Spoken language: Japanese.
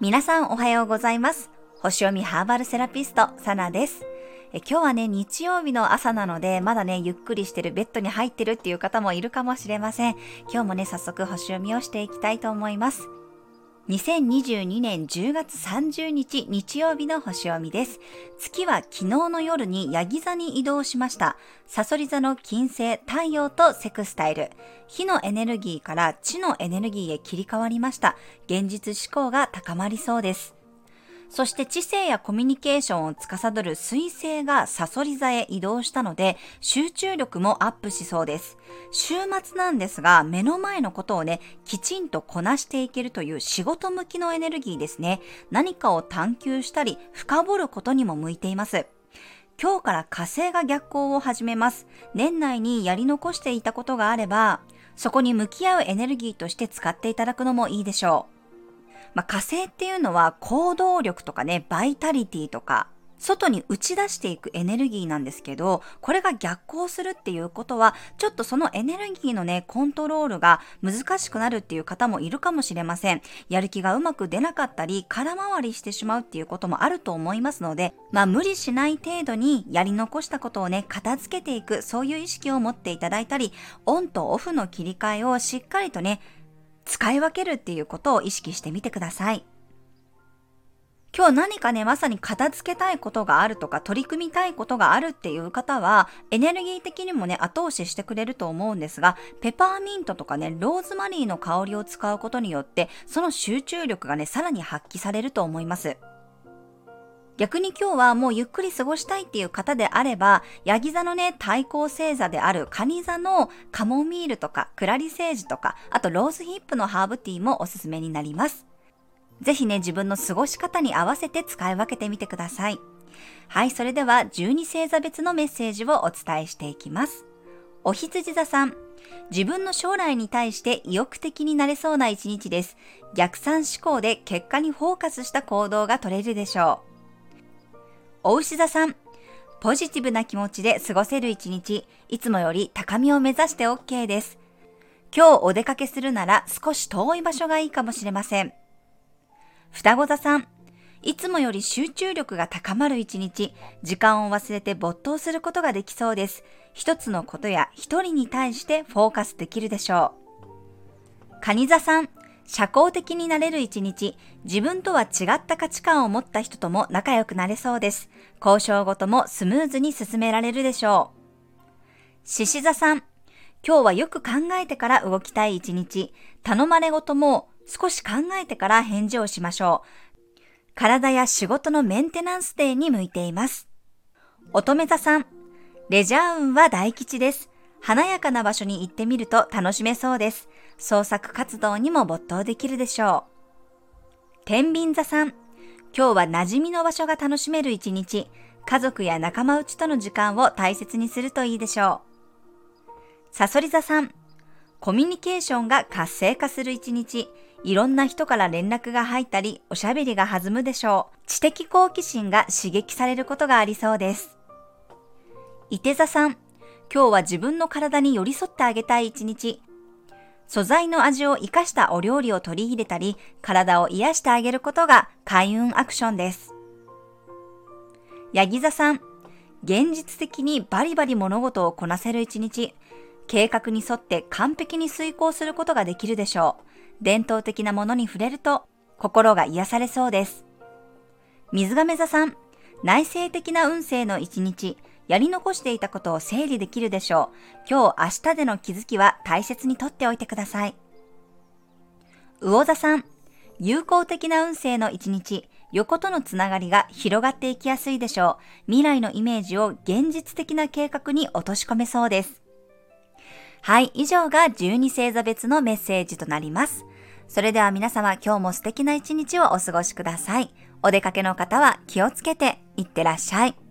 皆さんおはようございます。星読みハーバルセラピストサナです。え今日はね日曜日の朝なのでまだねゆっくりしてるベッドに入ってるっていう方もいるかもしれません。今日もね早速星読みをしていきたいと思います。2022年10月30日日曜日の星読みです。月は昨日の夜にヤギ座に移動しました。サソリ座の金星、太陽とセクスタイル。火のエネルギーから地のエネルギーへ切り替わりました。現実思考が高まりそうです。そして知性やコミュニケーションを司る水星がサソリ座へ移動したので、集中力もアップしそうです。週末なんですが、目の前のことをね、きちんとこなしていけるという仕事向きのエネルギーですね。何かを探求したり、深掘ることにも向いています。今日から火星が逆行を始めます。年内にやり残していたことがあれば、そこに向き合うエネルギーとして使っていただくのもいいでしょう。まあ、火星っていうのは行動力とかね、バイタリティとか、外に打ち出していくエネルギーなんですけど、これが逆行するっていうことは、ちょっとそのエネルギーのね、コントロールが難しくなるっていう方もいるかもしれません。やる気がうまく出なかったり、空回りしてしまうっていうこともあると思いますので、まあ無理しない程度にやり残したことをね、片付けていく、そういう意識を持っていただいたり、オンとオフの切り替えをしっかりとね、使い分けるっていうことを意識してみてください。今日何かね、まさに片付けたいことがあるとか、取り組みたいことがあるっていう方は、エネルギー的にもね、後押ししてくれると思うんですが、ペパーミントとかね、ローズマリーの香りを使うことによって、その集中力がね、さらに発揮されると思います。逆に今日はもうゆっくり過ごしたいっていう方であれば、ヤギ座のね、対抗星座であるカニ座のカモミールとかクラリセージとか、あとローズヒップのハーブティーもおすすめになります。ぜひね、自分の過ごし方に合わせて使い分けてみてください。はい、それでは12星座別のメッセージをお伝えしていきます。お羊座さん。自分の将来に対して意欲的になれそうな一日です。逆算思考で結果にフォーカスした行動が取れるでしょう。お牛座さん、ポジティブな気持ちで過ごせる一日、いつもより高みを目指して OK です。今日お出かけするなら少し遠い場所がいいかもしれません。双子座さん、いつもより集中力が高まる一日、時間を忘れて没頭することができそうです。一つのことや一人に対してフォーカスできるでしょう。蟹座さん、社交的になれる一日、自分とは違った価値観を持った人とも仲良くなれそうです。交渉ごともスムーズに進められるでしょう。獅子座さん、今日はよく考えてから動きたい一日、頼まれごとも少し考えてから返事をしましょう。体や仕事のメンテナンスデーに向いています。乙女座さん、レジャー運は大吉です。華やかな場所に行ってみると楽しめそうです。創作活動にも没頭できるでしょう。天秤座さん、今日は馴染みの場所が楽しめる一日、家族や仲間内との時間を大切にするといいでしょう。サソリ座さん、コミュニケーションが活性化する一日、いろんな人から連絡が入ったり、おしゃべりが弾むでしょう。知的好奇心が刺激されることがありそうです。伊手座さん、今日は自分の体に寄り添ってあげたい一日、素材の味を活かしたお料理を取り入れたり、体を癒してあげることが開運アクションです。ヤギ座さん、現実的にバリバリ物事をこなせる一日、計画に沿って完璧に遂行することができるでしょう。伝統的なものに触れると心が癒されそうです。水亀座さん、内省的な運勢の一日、やり残していたことを整理できるでしょう。今日、明日での気づきは大切にとっておいてください。魚座さん、友好的な運勢の一日、横とのつながりが広がっていきやすいでしょう。未来のイメージを現実的な計画に落とし込めそうです。はい、以上が12星座別のメッセージとなります。それでは皆様今日も素敵な一日をお過ごしください。お出かけの方は気をつけていってらっしゃい。